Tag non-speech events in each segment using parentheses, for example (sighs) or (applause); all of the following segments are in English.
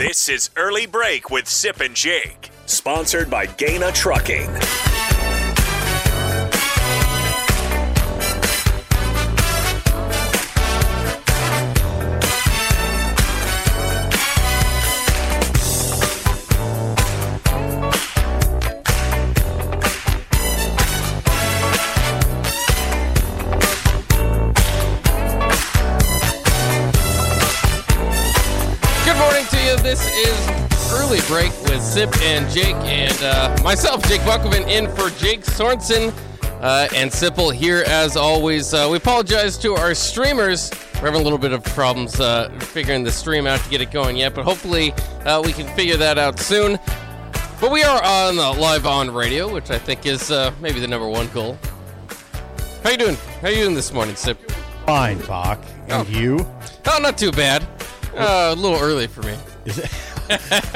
This is Early Break with Sipp and Jake, sponsored by Gana Trucking. Break with Sipp and Jake, and uh, myself, Jake Buckelman, in for Jake Sorensen uh, and Sipple here as always. Uh, we apologize to our streamers. We're having a little bit of problems uh, figuring the stream out to get it going yet, but hopefully uh, we can figure that out soon. But we are on uh, live on radio, which I think is uh, maybe the number one goal. How you doing? How you doing this morning, Sipp? Fine, Bock. And Oh. you? Oh, not too bad. Uh, a little early for me. Is it?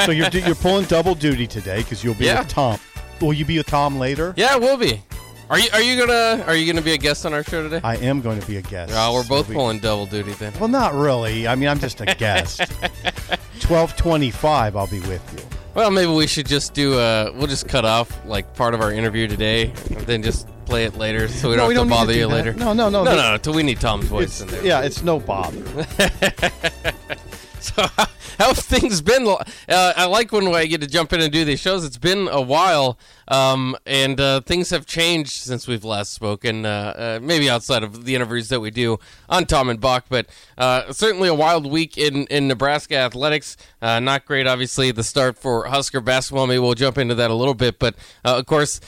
So you're you're pulling double duty today because you'll be Yeah. with Tom. Will you be with Tom later? Yeah, we'll be. Are you are you gonna are you gonna be a guest on our show today? I am going to be a guest. Oh, we're both be- pulling double duty then. Well, not really. I mean, I'm just a guest. (laughs) Twelve twenty-five. I'll be with you. Well, maybe we should just do. Uh, we'll just cut off like part of our interview today, and then just play it later, so we No, don't we have don't to need to bother you that. later. No, no, no, no, no. Till we need Tom's voice in there. yeah, it's no bother. (laughs) So (laughs) how have things been? Uh, I like when I get to jump in and do these shows. It's been a while, um, and uh, things have changed since we've last spoken. Uh, uh, maybe outside of the interviews that we do on Tom and Bock, but uh, certainly a wild week in in Nebraska athletics. Uh, not great, obviously. The start for Husker basketball. Maybe we'll jump into that a little bit, but of course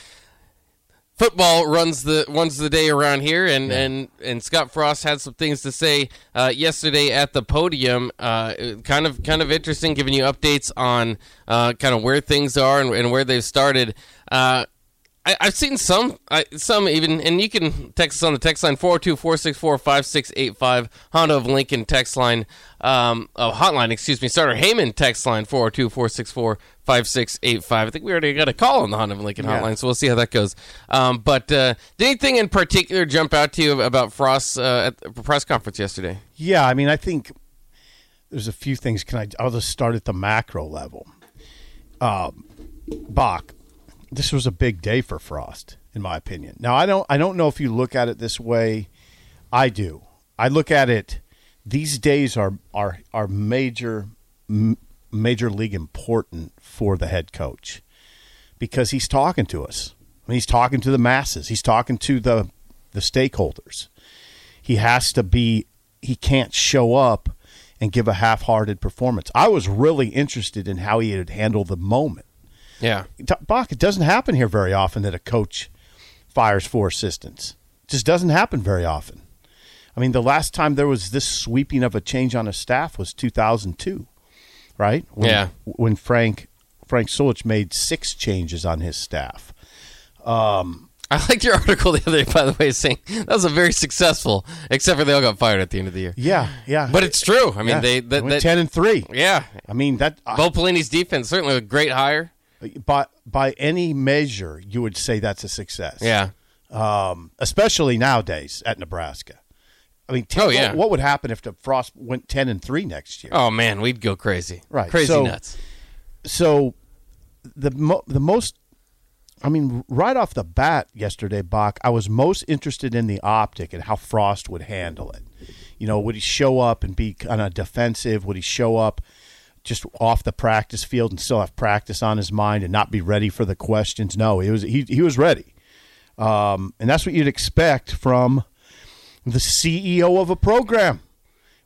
football runs the runs the day around here, and and and Scott Frost had some things to say uh, yesterday at the podium. Uh, kind of kind of interesting, giving you updates on uh, kind of where things are and, and where they've started. I, I've seen some, I, some even, and you can text us on the text line 402-464-5685, Honda of Lincoln text line, um, oh, hotline, excuse me, Starter Heyman text line 402-464-5685. I think we already got a call on the Honda of Lincoln Yeah. hotline, so we'll see how that goes. Um, but uh, did anything in particular jump out to you about Frost uh, at the press conference yesterday? Yeah, I mean, I think there's a few things. Can I? I'll just start at the macro level. Um, Bock, this was a big day for Frost, in my opinion. Now, I don't. I don't know if you look at it this way. I do. I look at it. These days are are are major, m- major league important for the head coach because he's talking to us. I mean, he's talking to the masses. He's talking to the the stakeholders he has to be he can't show up and give a half-hearted performance. I was really interested in how he had handled the moment. Yeah. Bock, it doesn't happen here very often that a coach fires four assistants. It just doesn't happen very often. I mean, the last time there was this sweeping of a change on a staff was 2002, right? When, Yeah. When Frank Frank Solich made six changes on his staff. Um, I liked your (laughs) article the other day, by the way, saying that was a very successful, except for they all got fired at the end of the year. Yeah, yeah. But it's true. I mean, Yeah. they that, went that ten and three. yeah. I mean that Bo Pelini's defense certainly a great hire. By by any measure, you would say that's a success. Yeah. um, especially nowadays at Nebraska. I mean, ten, Oh, yeah. what, what would happen if the Frost went ten and three next year? Oh man, we'd go crazy. Right, Crazy so- nuts. So the mo- the most, I mean, right off the bat yesterday, Bock, I was most interested in the optic and how Frost would handle it. You know, would he show up and be kind of defensive? Would he show up? Just off the practice field and still have practice on his mind and not be ready for the questions. No, he was he, he was ready. Um, and that's what you'd expect from the CEO of a program,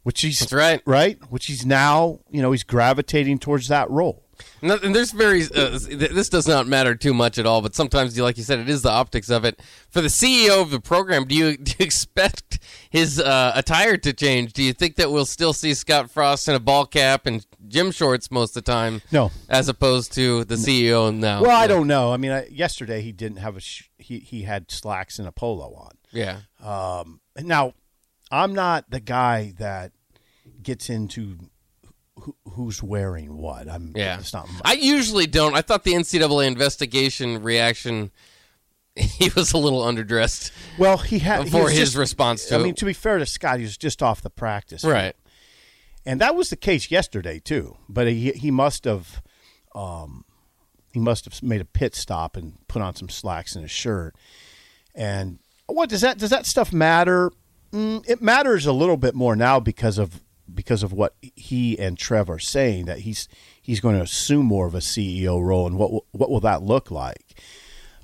which he's That's right. right, which he's now, you know, he's gravitating towards that role. And there's very uh, this does not matter too much at all. But sometimes, like you said, it is the optics of it. For the CEO of the program, do you, (laughs) do you expect his uh, attire to change? Do you think that we'll still see Scott Frost in a ball cap and gym shorts most of the time? No. as opposed to the CEO now. Well, I don't know. I mean, I, yesterday he didn't have a sh- he he had slacks and a polo on. Yeah, Um, now, I'm not the guy that gets into who, who's wearing what. I'm yeah. It's not. I usually don't. I thought the NCAA investigation reaction. (laughs) He was a little underdressed well, he had for his just- response to I mean, to be fair to Scott, he was just off the practice. right. And that was the case yesterday too. But he he must have, um, he must have made a pit stop and put on some slacks in his shirt. And what does that does that stuff matter? Mm, it matters a little bit more now because of because of what he and Trev are saying that he's he's going to assume more of a CEO role and what what will that look like?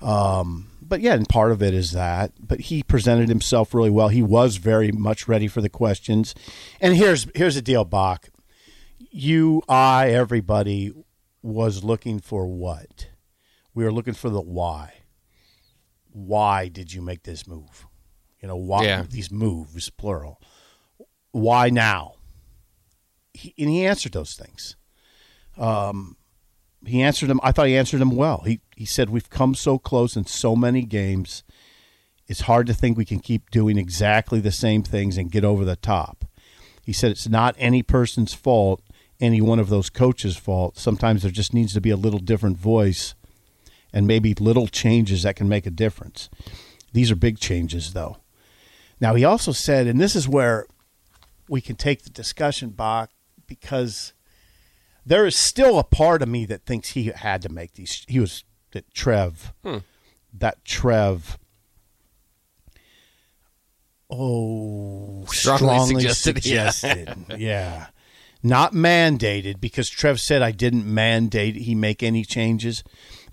Um, but yeah, and part of it is that. But he presented himself really well. He was very much ready for the questions. And here's here's the deal, Bock. You, I, everybody was looking for what? We were looking for the why. Why did you make this move? You know, why Yeah. these moves, plural. Why now? He, and he answered those things. Um, he answered them. I thought he answered them well. He he said we've come so close in so many games. It's hard to think we can keep doing exactly the same things and get over the top. He said it's not any person's fault, any one of those coaches' fault. Sometimes there just needs to be a little different voice and maybe little changes that can make a difference. These are big changes though. Now he also said, and this is where we can take the discussion back because there is still a part of me that thinks he had to make these. He was that Trev, hmm. that Trev. Oh, Strongly suggested, yeah. suggested. yeah. Not mandated because Trev said I didn't mandate he make any changes.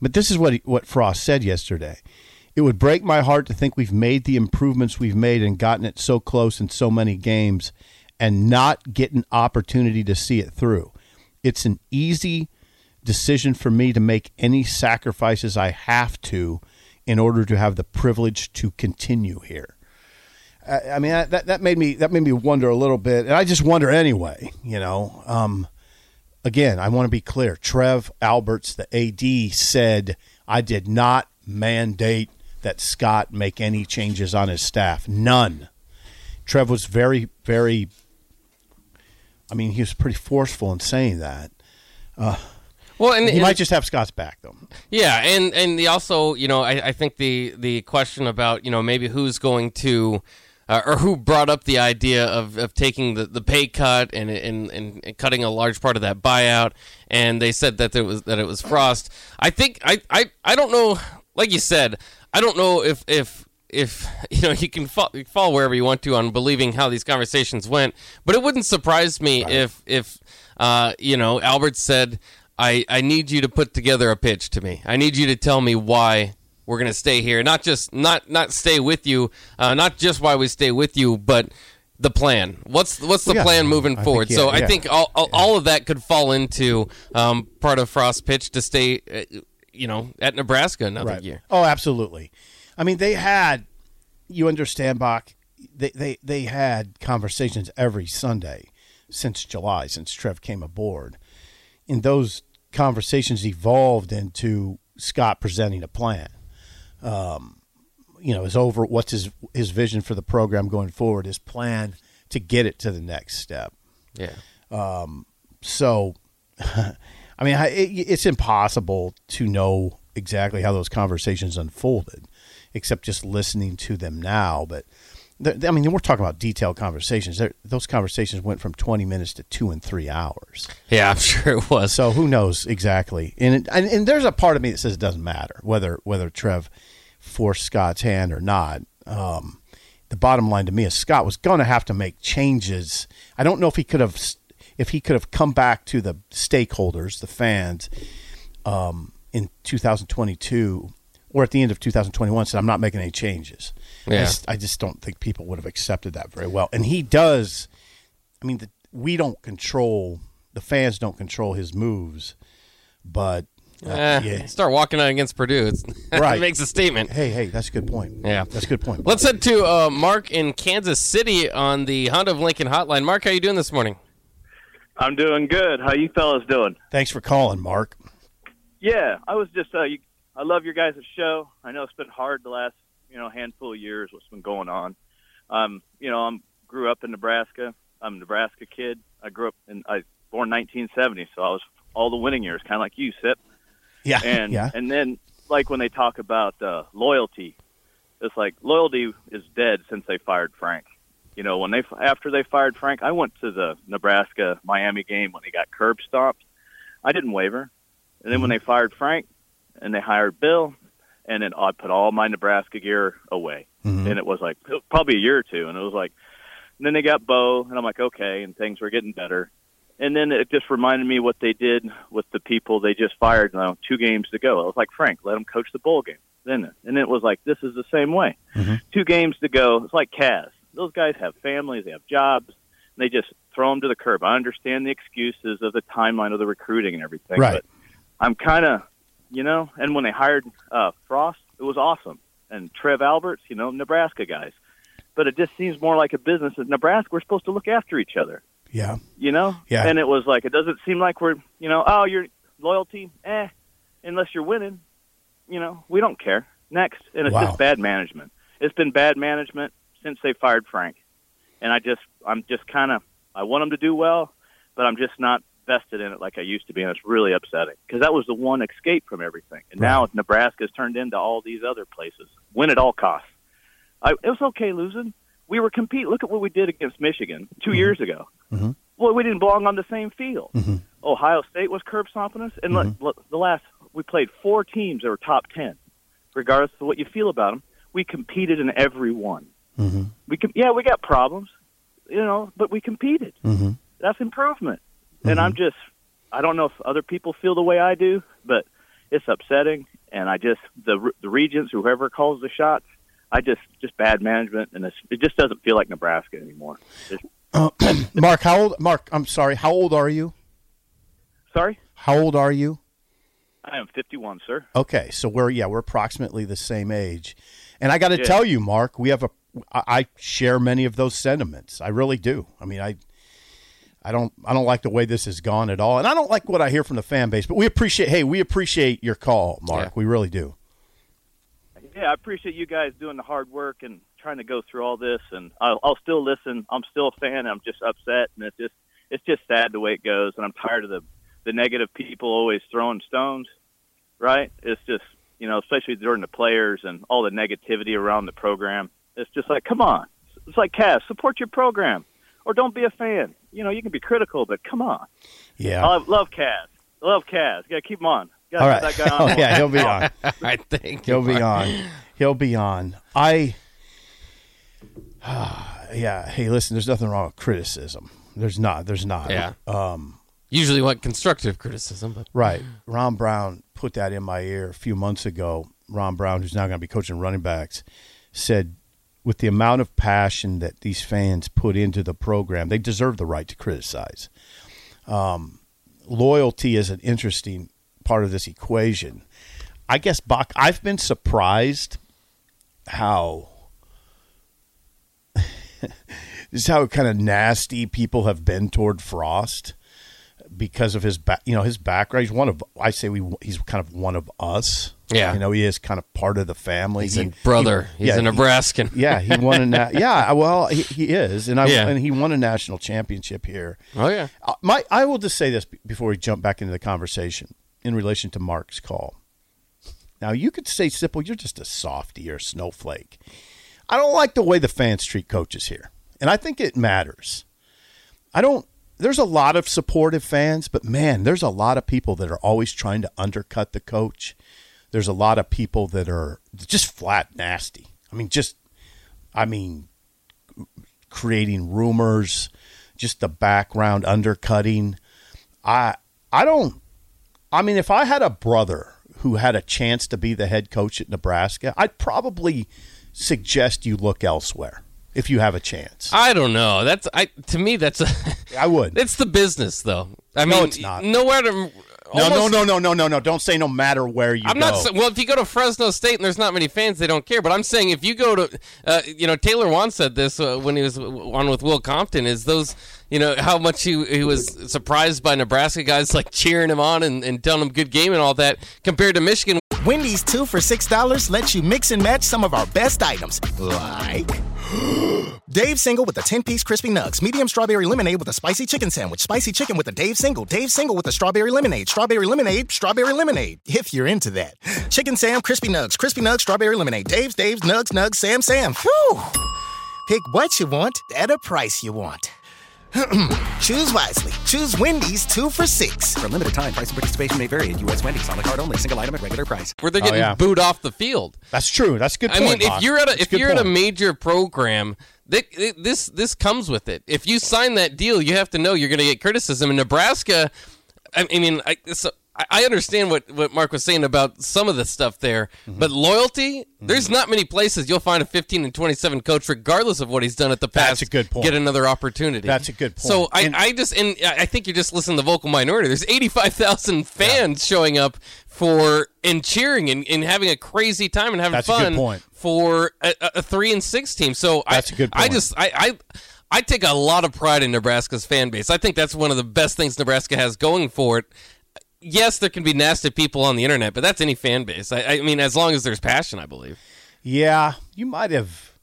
But this is what he, what Frost said yesterday. It would break my heart to think we've made the improvements we've made and gotten it so close in so many games and not get an opportunity to see it through. It's an easy decision for me to make any sacrifices I have to in order to have the privilege to continue here. I, I mean that, that that made me that made me wonder a little bit, and I just wonder anyway. You know, um, again, I want to be clear. Trev Alberts, the AD, said I did not mandate that Scott make any changes on his staff. None. Trev was very, very. I mean, he was pretty forceful in saying that. Well, and, He and- might just have Scott's back though. Yeah, and and the also, you know, I, I think the the question about you know maybe who's going to. Uh, or who brought up the idea of, of taking the, the pay cut and, and and cutting a large part of that buyout? And they said that it was that it was Frost. I think I, I, I don't know. Like you said, I don't know if if if (laughs) you know you can fall, fall wherever you want to on believing how these conversations went. But it wouldn't surprise me if if uh, you know Alberts said, "I I need you to put together a pitch to me. I need you to tell me why." We're gonna stay here, not just not not stay with you, uh, not just why we stay with you, but the plan. What's what's the Yeah. plan moving I think, forward? yeah, so I think all, all, all of that could fall into um, part of Frost's pitch to stay, uh, you know, at Nebraska another year. Oh, absolutely. I mean, they had. You understand, Bock? They they they had conversations every Sunday since July, since Trev came aboard, and those conversations evolved into Scott presenting a plan. Um, you know, is over. What's his his vision for the program going forward? His plan to get it to the next step. Yeah. Um, So, (laughs) I mean, it, it's impossible to know exactly how those conversations unfolded, except just listening to them now. But I mean, we're talking about detailed conversations. They're, those conversations went from twenty minutes to two and three hours. Yeah, I'm (laughs) sure it was. So who knows exactly? And, it, and and there's a part of me that says it doesn't matter whether whether Trev forced Scott's hand or not. Um, the bottom line to me is Scott was going to have to make changes. I don't know if he could have if he could have come back to the stakeholders, the fans, um, in 2022 or at the end of 2021 and said, "I'm not making any changes." I, Yeah. just, I just don't think people would have accepted that very well. And he does. I mean, the, we don't control the fans don't control his moves, but uh, Eh, yeah. Start walking out against Purdue. It's, (laughs) Right. it makes a statement. Hey, hey, that's a good point. Yeah. that's a good point. Let's head to uh, Mark in Kansas City on the Honda of Lincoln hotline. Mark, how you doing this morning? I'm doing good. How you fellas doing? Thanks for calling, Mark. Yeah, I was just. Uh, you, I love your guys' show. I know it's been hard the last you know handful of years. What's been going on? Um, you know, I'm grew up in Nebraska. I'm a Nebraska kid. I grew up in. I born 1970, so I was all the winning years, kind of like you, Sipp. Yeah, And yeah, and then like when they talk about uh, loyalty, it's like loyalty is dead since they fired Frank. You know, when they after they fired Frank, I went to the Nebraska Miami game when he got curb stomped. I didn't waver. And then when they fired Frank and they hired Bill, and then I put all my Nebraska gear away. Mm-hmm. And it was like probably a year or two, and it was like. And then they got Bo, and I'm like, okay, and things were getting better. And then it just reminded me what they did with the people they just fired. You know, two games to go. I was like, Frank, let them coach the bowl game. Then, and it was like, this is the same way. Mm-hmm. Two games to go. It's like Kaz. Those guys have families, they have jobs, and they just throw them to the curb. I understand the excuses of the timeline of the recruiting and everything, Right. but I'm kind of, you know. And when they hired uh, Frost, it was awesome. And Trev Alberts, you know, Nebraska guys. But it just seems more like a business. In Nebraska, we're supposed to look after each other Yeah. you know? Yeah. And it was like, it doesn't seem like we're, you know, oh, your loyalty, eh, unless you're winning, you know, we don't care. Next. And it's Wow. just bad management. It's been bad management since they fired Frank. And I just, I'm just kind of, I want them to do well, but I'm just not vested in it like I used to be. And it's really upsetting because that was the one escape from everything. And now Nebraska's turned into all these other places. Win at all costs. I, it was okay losing. We were compete. Look at what we did against Michigan 2 years ago. Well, we didn't belong on the same field. Ohio State was curb stomping us, and look, look, the last we played four teams that were top ten, regardless of what you feel about them. We competed in every one. Mm-hmm. We com- yeah, we got problems, you know, but we competed. Mm-hmm. That's improvement. And I'm mm-hmm. just, I don't know if other people feel the way I do, but it's upsetting. And I just the the regents, whoever calls the shots, I just just bad management, and it's, it just doesn't feel like Nebraska anymore. Just, uh, (clears throat) Mark, how old? Mark, I'm sorry. How old are you? sorry, How old are you? I am 51, sir. Okay, so we're yeah we're approximately the same age, and I got to Yeah. tell you, Mark, we have a I share many of those sentiments. I really do. I mean, I I don't I don't like the way this has gone at all, and I don't like what I hear from the fan base. But we appreciate hey we appreciate your call, Mark. Yeah. We really do. Yeah, I appreciate you guys doing the hard work and trying to go through all this. And I'll, I'll still listen. I'm still a fan. I'm just upset, and it's just it's just sad the way it goes. And I'm tired of the the negative people always throwing stones. Right? It's just you know, especially during the players and all the negativity around the program. It's just like, come on. It's like Cass, support your program, or don't be a fan. You know, you can be critical, but come on. Yeah. I love, love Cass. Love Cass. Got to keep him on. Gotta right. that guy (laughs) on. oh yeah, he'll be on. (laughs) I think He'll be on. He'll be on. I. (sighs) yeah. Hey, listen. There's nothing wrong with criticism. There's not. There's not. Yeah. Um. Usually want constructive criticism, but Right. Ron Brown put that in my ear a few months ago. Ron Brown, who's now going to be coaching running backs, said with the amount of passion that these fans put into the program, they deserve the right to criticize. Um, loyalty is an interesting part of this equation. I guess, Bock, I've been surprised how. (laughs) this is how kind of nasty people have been toward Frost because of his back, you know, his background. He's one of, I say we, he's kind of one of us. Yeah. You know, he is kind of part of the family. he's He- a brother. he- he's yeah, a he- Nebraskan. (laughs) yeah, he won a na- (laughs) yeah. Well, he, he is, and I Yeah. and he won a national championship here. Oh yeah. Uh, my, I will just say this before we jump back into the conversation in relation to Mark's call. Now, you could say, "Sipple, you're just a softy or a snowflake." I don't like the way the fans treat coaches here, and I think it matters. I don't. There's a lot of supportive fans, but man, there's a lot of people that are always trying to undercut the coach. There's a lot of people that are just flat nasty. I mean, just, I mean, creating rumors, just the background undercutting. I I don't I mean if I had a brother who had a chance to be the head coach at Nebraska, I'd probably suggest you look elsewhere if you have a chance. I don't know. That's I to me that's a I would. (laughs) it's the business though. I No, mean, it's not. Nowhere to. No, no, almost- no, no, no, no, no. Don't say no matter where you I'm go. not well. If you go to Fresno State and there's not many fans, they don't care. But I'm saying if you go to, uh, you know, Taylor Lewan said this uh, when he was on with Will Compton. Is those, you know, how much he he was surprised by Nebraska guys like cheering him on and, and telling him good game and all that compared to Michigan. Wendy's two for $6 lets you mix and match some of our best items. Like (gasps) Dave Single with a 10 piece crispy nugs, medium strawberry lemonade with a spicy chicken sandwich, spicy chicken with a Dave Single, Dave Single with a strawberry lemonade, strawberry lemonade, strawberry lemonade, if you're into that. Chicken Sam, crispy nugs, crispy nugs, strawberry lemonade, Dave's, Dave's, nugs, nugs, Sam, Sam. Whew. Pick what you want at a price you want. (clears throat) Choose wisely. Choose Wendy's two for six. For a limited time, price and participation may vary at U.S. Wendy's on the card only, single item at regular price. Where they're Oh, getting yeah. booed off the field. That's true. That's a good I point. mean, if you're at a That's if you're at a major program, th- th- this this comes with it. If you sign that deal, you have to know you're going to get criticism. In Nebraska, I, I mean, I, so, I- understand what, what Mark was saying about some of the stuff there, Mm-hmm. but loyalty, there's not many places you'll find a 15 and 27 coach, regardless of what he's done at the past. That's a good point. Get another opportunity. That's a good point. So. I, And- I just and I I think you're just listening to the vocal minority. There's 85,000 fans showing up for and cheering and, and having a crazy time and having That's fun for a, a- a three and six team. So That's I, a good point. I just I, I I take a lot of pride in Nebraska's fan base. I think that's one of the best things Nebraska has going for it. Yes, there can be nasty people on the internet, but that's any fan base. I, I mean, as long as there's passion, I believe. Yeah, you might have.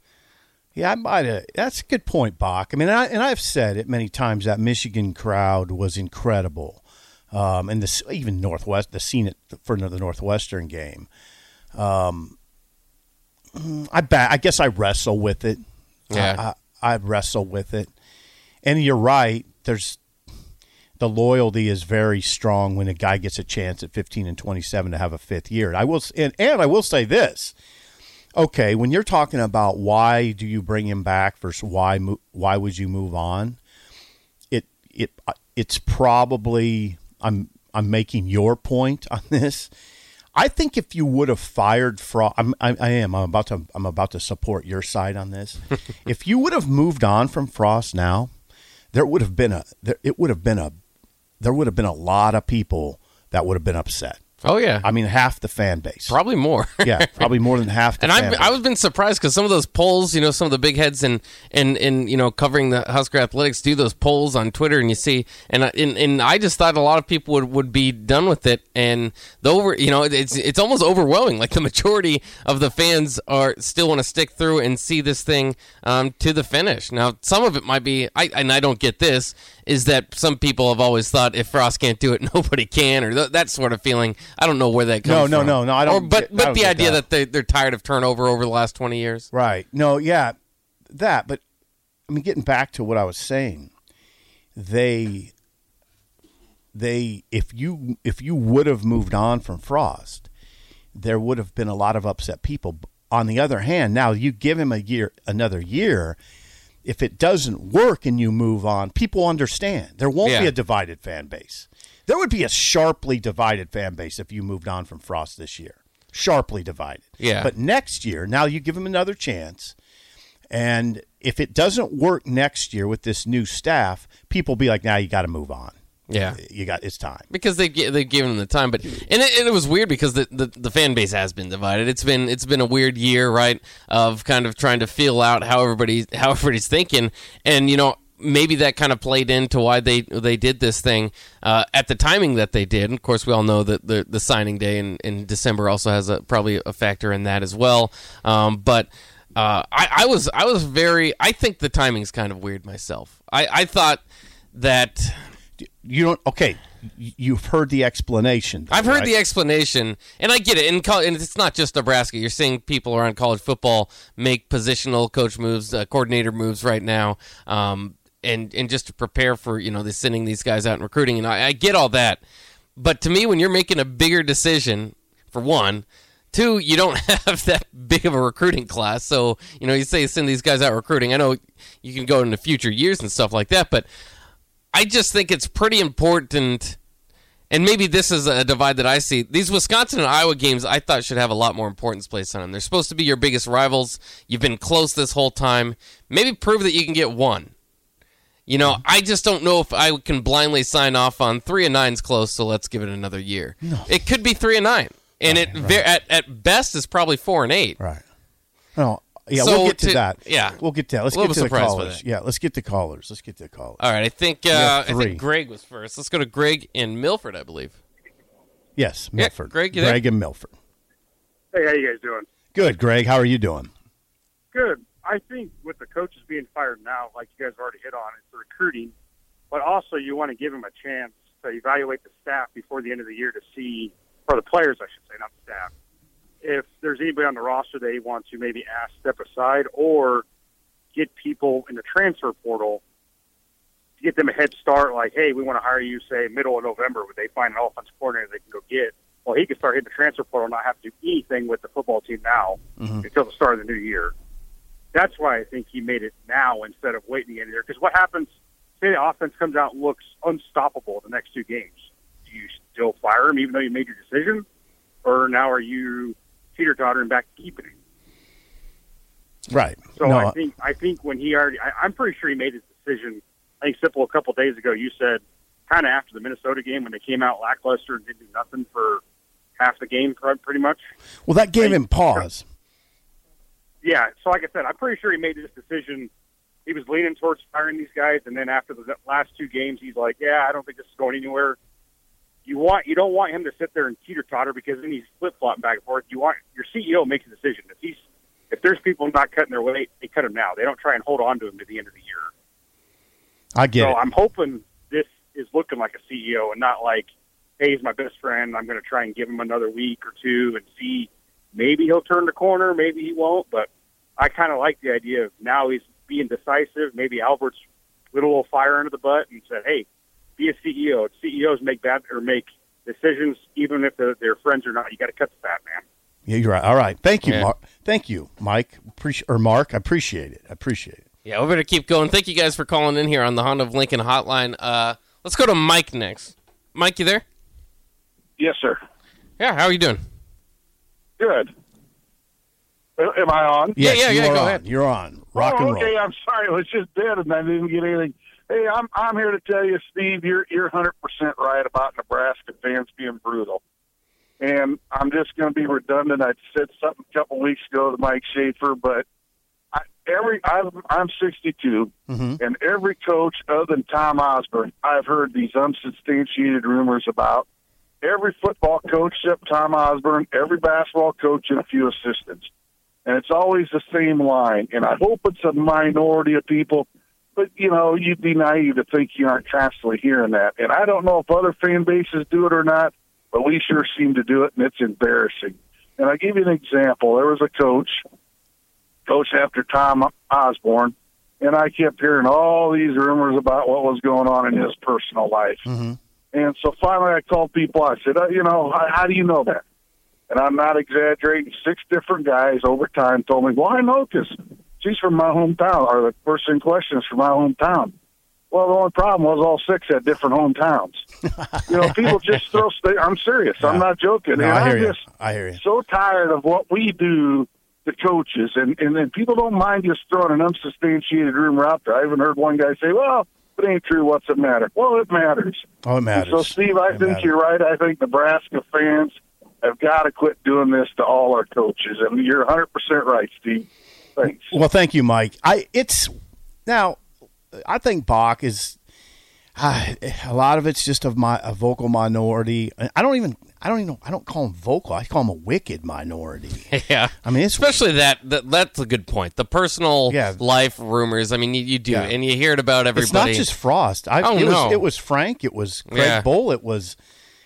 Yeah, I might have. That's a good point, Bock. I mean, I, and I've said it many times that Michigan crowd was incredible, um, and this even Northwest, the scene at for the Northwestern game. Um, I ba- I guess I wrestle with it. Yeah. I, I wrestle with it, and you're right. There's the loyalty is very strong when a guy gets a chance at 15 and 27 to have a fifth year. I will, and, and I will say this. Okay, when you're talking about why do you bring him back versus why why would you move on? It it uh, it's probably I'm I'm making your point on this. I think if you would have fired Frost, I'm, I, I am. I'm about to. I'm about to support your side on this. (laughs) if you would have moved on from Frost now, there would have been a. There, it would have been a. There would have been a lot of people that would have been upset. Oh yeah, I mean, half the fan base. probably more. (laughs) yeah, probably more than half. The And fan I've. I was been surprised because some of those polls, you know, some of the big heads and and and you know covering the Husker athletics do those polls on Twitter, and you see, and I- and, and I just thought a lot of people would, would be done with it, and the over, you know, it's it's almost overwhelming. Like the majority of the fans are still want to stick through and see this thing um, to the finish. Now, some of it might be, I and I don't get this, is that some people have always thought if Frost can't do it, (laughs) nobody can, or th- that sort of feeling. I don't know where that comes No, from. no, no, no, I don't Or, but get- but don't the idea that. that they, they're tired of turnover over the last 20 years. Right. No, yeah, that. But I mean, getting back to what I was saying, they, they, if you if you would have moved on from Frost, there would have been a lot of upset people. On the other hand, now you give him a year, another year. If it doesn't work and you move on, people understand. There won't be a divided fan base. There would be a sharply divided fan base if you moved on from Frost this year. Sharply divided. Yeah. But next year, now you give him another chance. And if it doesn't work next year with this new staff, people be like, now you got to move on. Yeah. You got it's time. Because they they've given them the time, but and it, and it was weird because the, the, the fan base has been divided. It's been it's been a weird year, right? Of kind of trying to feel out how everybody how everybody's thinking, and you know maybe that kind of played into why they they did this thing uh, at the timing that they did. And of course, we all know that the the signing day in, in December also has a probably a factor in that as well. Um, but uh, I, I was I was very I think the timing's kind of weird myself. I, I thought that You don't okay. You've heard the explanation. I've heard right? the explanation, and I get it. And, and it's not just Nebraska. You're seeing people around college football make positional coach moves, uh, coordinator moves right now, um, and and just to prepare for you know the sending these guys out and recruiting. And I, I get all that, but to me, when you're making a bigger decision, for one. Two, you don't (laughs) have that big of a recruiting class, so you know you say send these guys out recruiting. I know you can go into future years and stuff like that, but I just think it's pretty important and maybe this is a divide that I see. These Wisconsin and Iowa games, I thought should have a lot more importance placed on them. They're supposed to be your biggest rivals. You've been close this whole time. Maybe prove that you can get one. You know, I just don't know if I can blindly sign off on three and nine's close, so let's give it another year. It could be three and nine, and it ver- at at best is probably four and eight. Right. No. Yeah, So we'll get to, to- that. yeah. we'll get to that. Let's get to the callers. Yeah, let's get the callers. Let's get to the callers. All right, I think uh, I think Greg was first. Let's go to Greg in Milford, I believe. Yes, Yeah, Milford. Greg, you? Greg and Milford. Hey, how you guys doing? Good, Greg. How are you doing? Good. I think with the coaches being fired now, like you guys already hit on, it's recruiting, but also you want to give them a chance to evaluate the staff before the end of the year to see, or the players, I should say, not the staff, if there's anybody on the roster they want to maybe ask step aside, or get people in the transfer portal to get them a head start. Like, hey, we want to hire you, say middle of November, when they find an offensive coordinator they can go get. Well, he can start hitting the transfer portal and not have to do anything with the football team now mm-hmm. until the start of the new year. That's why I think he made it now instead of waiting the end of the year. Because what happens? Say the offense comes out and looks unstoppable the next two games. Do you still fire him even though you made your decision, or now are you teeter tottering back to keeping him? Right. So No, I think I think when he already, I, I'm pretty sure he made his decision. I think Sipple a couple days ago. You said kind of after the Minnesota game when they came out lackluster and didn't do nothing for half the game, pretty much. well, that gave him pause. Yeah. So like I said, I'm pretty sure he made his decision. He was leaning towards firing these guys, and then after the last two games, he's like, "Yeah, I don't think this is going anywhere." You want you don't want him to sit there and teeter totter because then he's flip flopping back and forth. You want your CEO makes a decision. If he's if there's people not cutting their weight, they cut him now. They don't try and hold on to him to the end of the year. I get so it. I'm hoping this is looking like a CEO and not like, hey, he's my best friend. I'm going to try and give him another week or two and see. Maybe he'll turn the corner. Maybe he won't. But I kind of like the idea of now he's being decisive. Maybe Alberts lit a little fire under the butt and said, hey, be a CEO. CEOs make bad or make decisions even if they're, they're friends or not. You got to cut the fat, man. Yeah, you're right. All right. Thank you, Yeah. Mark. Thank you, Mike. Appreciate or Mark. I appreciate it. I appreciate it. Yeah, we better keep going. Thank you guys for calling in here on the Honda of Lincoln hotline. Uh, let's go to Mike next. Mike, you there? Yes, sir. Yeah, how are you doing? Good. Am I on? Yeah, Yes, yeah, you yeah, are go on. ahead. You're on. Rock oh, and roll. okay. I'm sorry. It was just dead, and I didn't get anything. Hey, I'm I'm here to tell you, Steve. You're you're 100 percent right about Nebraska fans being brutal, and I'm just going to be redundant. I said something a couple weeks ago to Mike Schaefer, but I, every I'm I'm 62, Mhm. and every coach other than Tom Osborne, I've heard these unsubstantiated rumors about. Every football coach except Tom Osborne, every basketball coach, and a few assistants and it's always the same line. And I hope it's a minority of people, but you know, you'd be naive to think you aren't constantly hearing that. And I don't know if other fan bases do it or not, but we sure seem to do it, and it's embarrassing. And I give you an example. There was a coach, coach after Tom Osborne, and I kept hearing all these rumors about what was going on in his personal life. Mm-hmm. And so finally, I called people. I said, uh, you know, how, how do you know that? And I'm not exaggerating. Six different guys over time told me, well, I know because she's from my hometown, or the person in question is from my hometown. Well, the only problem was all six had different hometowns. you know, people just throw. St- I'm serious. I'm not joking. No, and I hear I'm you. just I hear you. so tired of what we do to coaches, and and then people don't mind just throwing an unsubstantiated rumor out there. I even heard one guy say, "Well, if it ain't true. What's it matter?" Well, it matters. Oh, it matters. So, Steve, I It think matters. you're right. I think Nebraska fans have got to quit doing this to all our coaches. And you're 100% right, Steve. Thanks. Well, thank you, Mike. I it's now. I think Bock is ah, a lot of it's just of my a vocal minority. I don't even. I don't even. know I don't call him vocal. I call him a wicked minority. (laughs) Yeah, I mean, it's especially that, that. That's a good point. The personal Yeah. life rumors. I mean, you, you do, Yeah. and you hear it about everybody. It's not just Frost. I, Oh, it no. was it was Frank. It was Craig Yeah. Bull. It was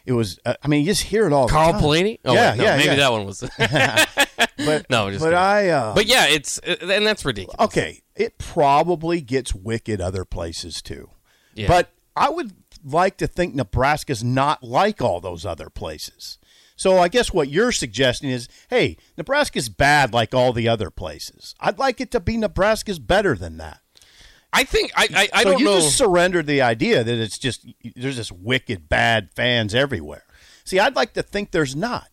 it was. Uh, I mean, you just hear it all. Carl. Pelini. Oh, yeah, wait, no, yeah, maybe yeah. that one was. (laughs) (laughs) But no, just but kidding. I. Uh, But yeah, it's and that's ridiculous. okay, it probably gets wicked other places too. Yeah. But I would like to think Nebraska's not like all those other places. So I guess what you're suggesting is, hey, Nebraska's bad like all the other places. I'd like it to be Nebraska's better than that. I think I I, I so don't you know. just surrendered the idea that it's just there's just wicked bad fans everywhere. See, I'd like to think there's not.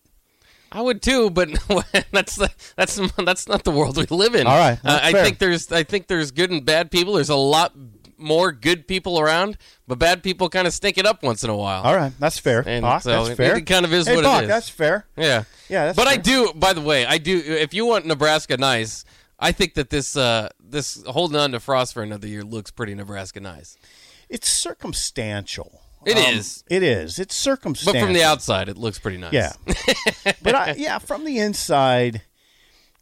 I would too, but (laughs) that's the, that's that's not the world we live in. All right, uh, I think there's I think there's good and bad people. There's a lot more good people around, but bad people kind of stink it up once in a while. All right, that's fair. And Bock, so that's fair. it kind of is hey, what Bock, it is. That's fair. Yeah, Yeah, that's but I do. By the way, I do. If you want Nebraska nice, I think that this uh, this holding on to Frost for another year looks pretty Nebraska nice. It's circumstantial. It It is. It is. It's circumstantial. but from the outside, it looks pretty nice. Yeah. (laughs) but I, yeah, from the inside,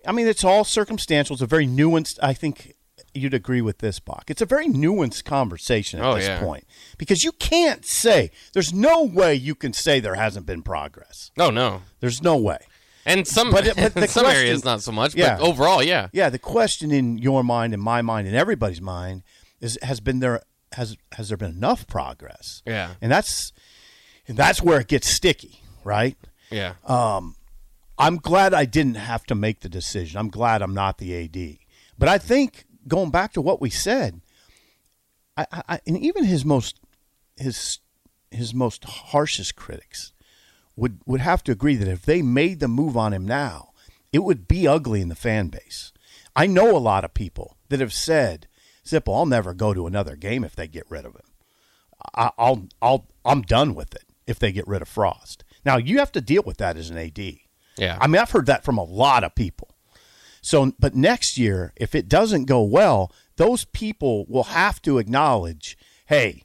I mean, it's all circumstantial. It's a very nuanced. I think you'd agree with this, Bock. It's a very nuanced conversation at Oh, this yeah. point because you can't say there's no way you can say there hasn't been progress. Oh no. There's no way. And some, But but the (laughs) some question- areas not so much, Yeah. but overall, yeah. Yeah, the question in your mind, in my mind, in everybody's mind is has been there has has there been enough progress? Yeah. And that's and that's where it gets sticky, right? Yeah. Um, I'm glad I didn't have to make the decision. I'm glad I'm not the AD. But I think going back to what we said, I, I and even his most his his most harshest critics would would have to agree that if they made the move on him now, it would be ugly in the fan base. I know a lot of people that have said, "Zippo, I'll never go to another game if they get rid of him. I, I'll I'll I'm done with it if they get rid of Frost." Now you have to deal with that as an AD. Yeah. I mean, I've heard that from a lot of people. So, but next year, if it doesn't go well, those people will have to acknowledge, hey,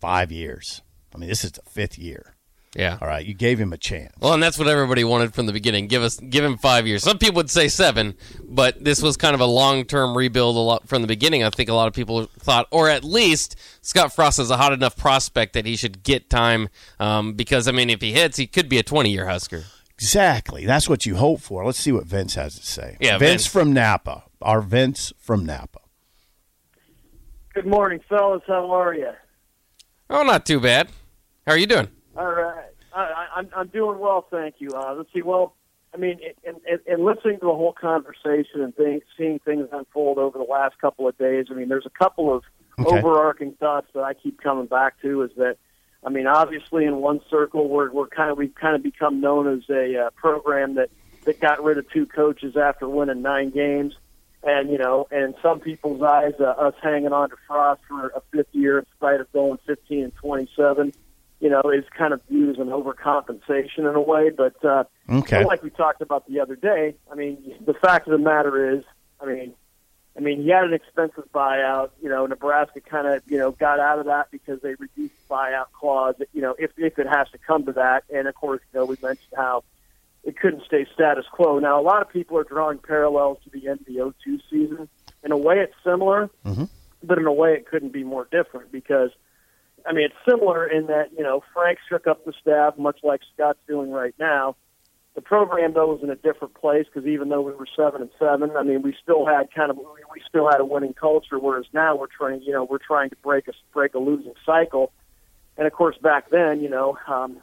five years. I mean, this is the fifth year. Yeah. All right, you gave him a chance. Well, and that's what everybody wanted from the beginning. Give us, give him five years. Some people would say seven, but this was kind of a long-term rebuild. A lot from the beginning. I think a lot of people thought, or at least Scott Frost is a hot enough prospect that he should get time. Um, because I mean, if he hits, he could be a twenty-year Husker. Exactly. That's what you hope for. Let's see what Vince has to say. Yeah, Vince, Vince. from Napa. Our Vince from Napa. Good morning, fellas. How are you? Oh, not too bad. How are you doing? All right. I, I, I'm I'm doing well, thank you. Uh, let's see. Well, I mean, in, in, in listening to the whole conversation and things, seeing things unfold over the last couple of days, I mean, there's a couple of Okay. overarching thoughts that I keep coming back to. Is that, I mean, obviously in one circle, we're we're kind of we've kind of become known as a uh, program that that got rid of two coaches after winning nine games. And you know, and in some people's eyes, uh, us hanging on to Frost for a fifth year in spite of going 15 and 27, you know, is kind of viewed as an overcompensation in a way. But uh, Okay. like we talked about the other day, I mean, the fact of the matter is, I mean, I mean, he had an expensive buyout. You know, Nebraska kind of, you know, got out of that because they reduced the buyout clause. You know, if if it has to come to that, and of course, you know, we mentioned how it couldn't stay status quo. Now, a lot of people are drawing parallels to the NBO two season. In a way, it's similar, but in a way, it couldn't be more different because, I mean, it's similar in that you know Frank shook up the staff much like Scott's doing right now. The program though was in a different place because even though we were seven and seven, I mean, we still had kind of we still had a winning culture. Whereas now we're trying, you know, we're trying to break a break a losing cycle. And of course, back then, you know, um,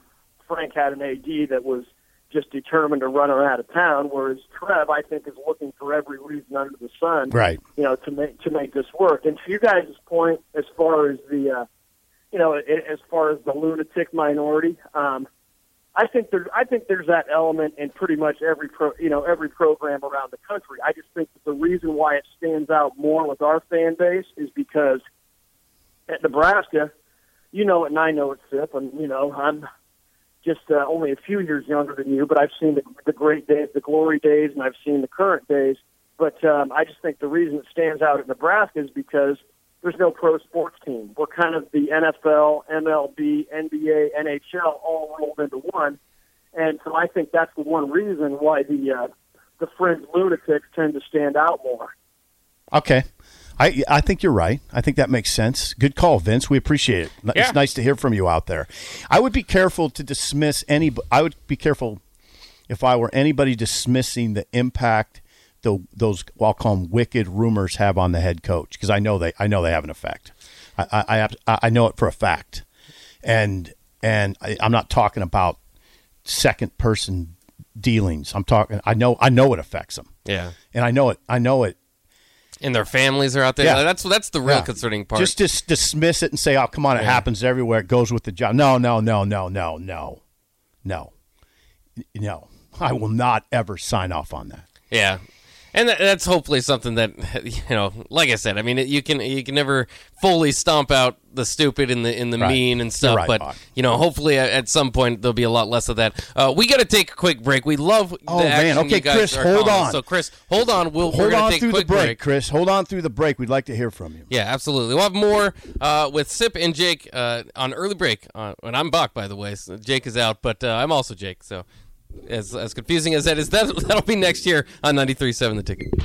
Frank had an AD that was just determined to run her out of town. Whereas Trev, I think, is looking for every reason under the sun, Right. you know, to make to make this work. And to you guys' point, as far as the, uh, you know, as far as the lunatic minority, um, I think there, I think there's that element in pretty much every pro, you know, every program around the country. I just think that the reason why it stands out more with our fan base is because at Nebraska, you know it and I know it, Sipp, and you know I'm just uh, only a few years younger than you, but I've seen the, the great days, the glory days, and I've seen the current days. But um, I just think the reason it stands out at Nebraska is because there's no pro sports team. We're kind of the NFL, MLB, NBA, NHL all rolled into one, and so I think that's the one reason why the uh, the fringe lunatics tend to stand out more. Okay. I I think you're right. I think that makes sense. Good call, Vince. We appreciate it. N- Yeah. It's nice to hear from you out there. I would be careful to dismiss any. I would be careful if I were anybody dismissing the impact the those well, I'll call them wicked rumors have on the head coach because I know they I know they have an effect. I I, I, I know it for a fact, and and I, I'm not talking about second person dealings. I'm talking. I know I know it affects them, Yeah. and I know it. I know it And their families are out there. Yeah. That's that's the real Yeah. concerning part. Just dis- dismiss it and say, "Oh, come on, it Yeah. happens everywhere. It goes with the job." No, no, no, no, no, no, no, no. I will not ever sign off on that. Yeah, and that, that's hopefully something that you know. Like I said, I mean, you can you can never fully stomp out the stupid and the in the Right. mean and stuff, right, but Bob. you know, hopefully at, at some point there'll be a lot less of that. Uh, we got to take a quick break. We love Oh, man. Okay, Chris, hold on. So Chris, hold on. We'll Hold on take through a the quick break, Chris. Hold on through the break. We'd like to hear from you. Yeah, absolutely. We'll have more uh, with Sipp and Jake uh, on early break. Uh, and I'm Bock, by the way. So Jake is out, but uh, I'm also Jake. So as as confusing as that is, that (laughs) that'll be next year on 93.7 The Ticket.